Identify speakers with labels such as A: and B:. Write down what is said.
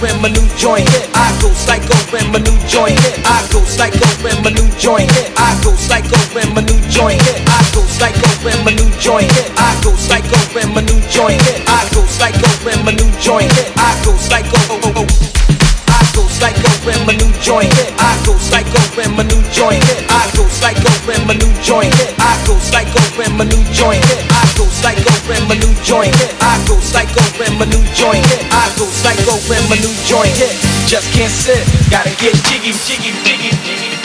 A: when my new joint hit. I go psycho when my new joint hit. I go psycho when my new joint hit. I go psycho when my new joint hit. I go psycho when my new joint hit. I go psycho when my new joint hit. I go psycho when my new joint hit. I go psycho. I go psycho when my new joint hit. I go psycho when my new joint hit. I go psycho when my new joint hit. I go psycho when my new joint hit. I go psycho and my new joint. I go psycho and my new joint. I go psycho and my new joint. Just can't sit, gotta get jiggy, jiggy, jiggy, jiggy.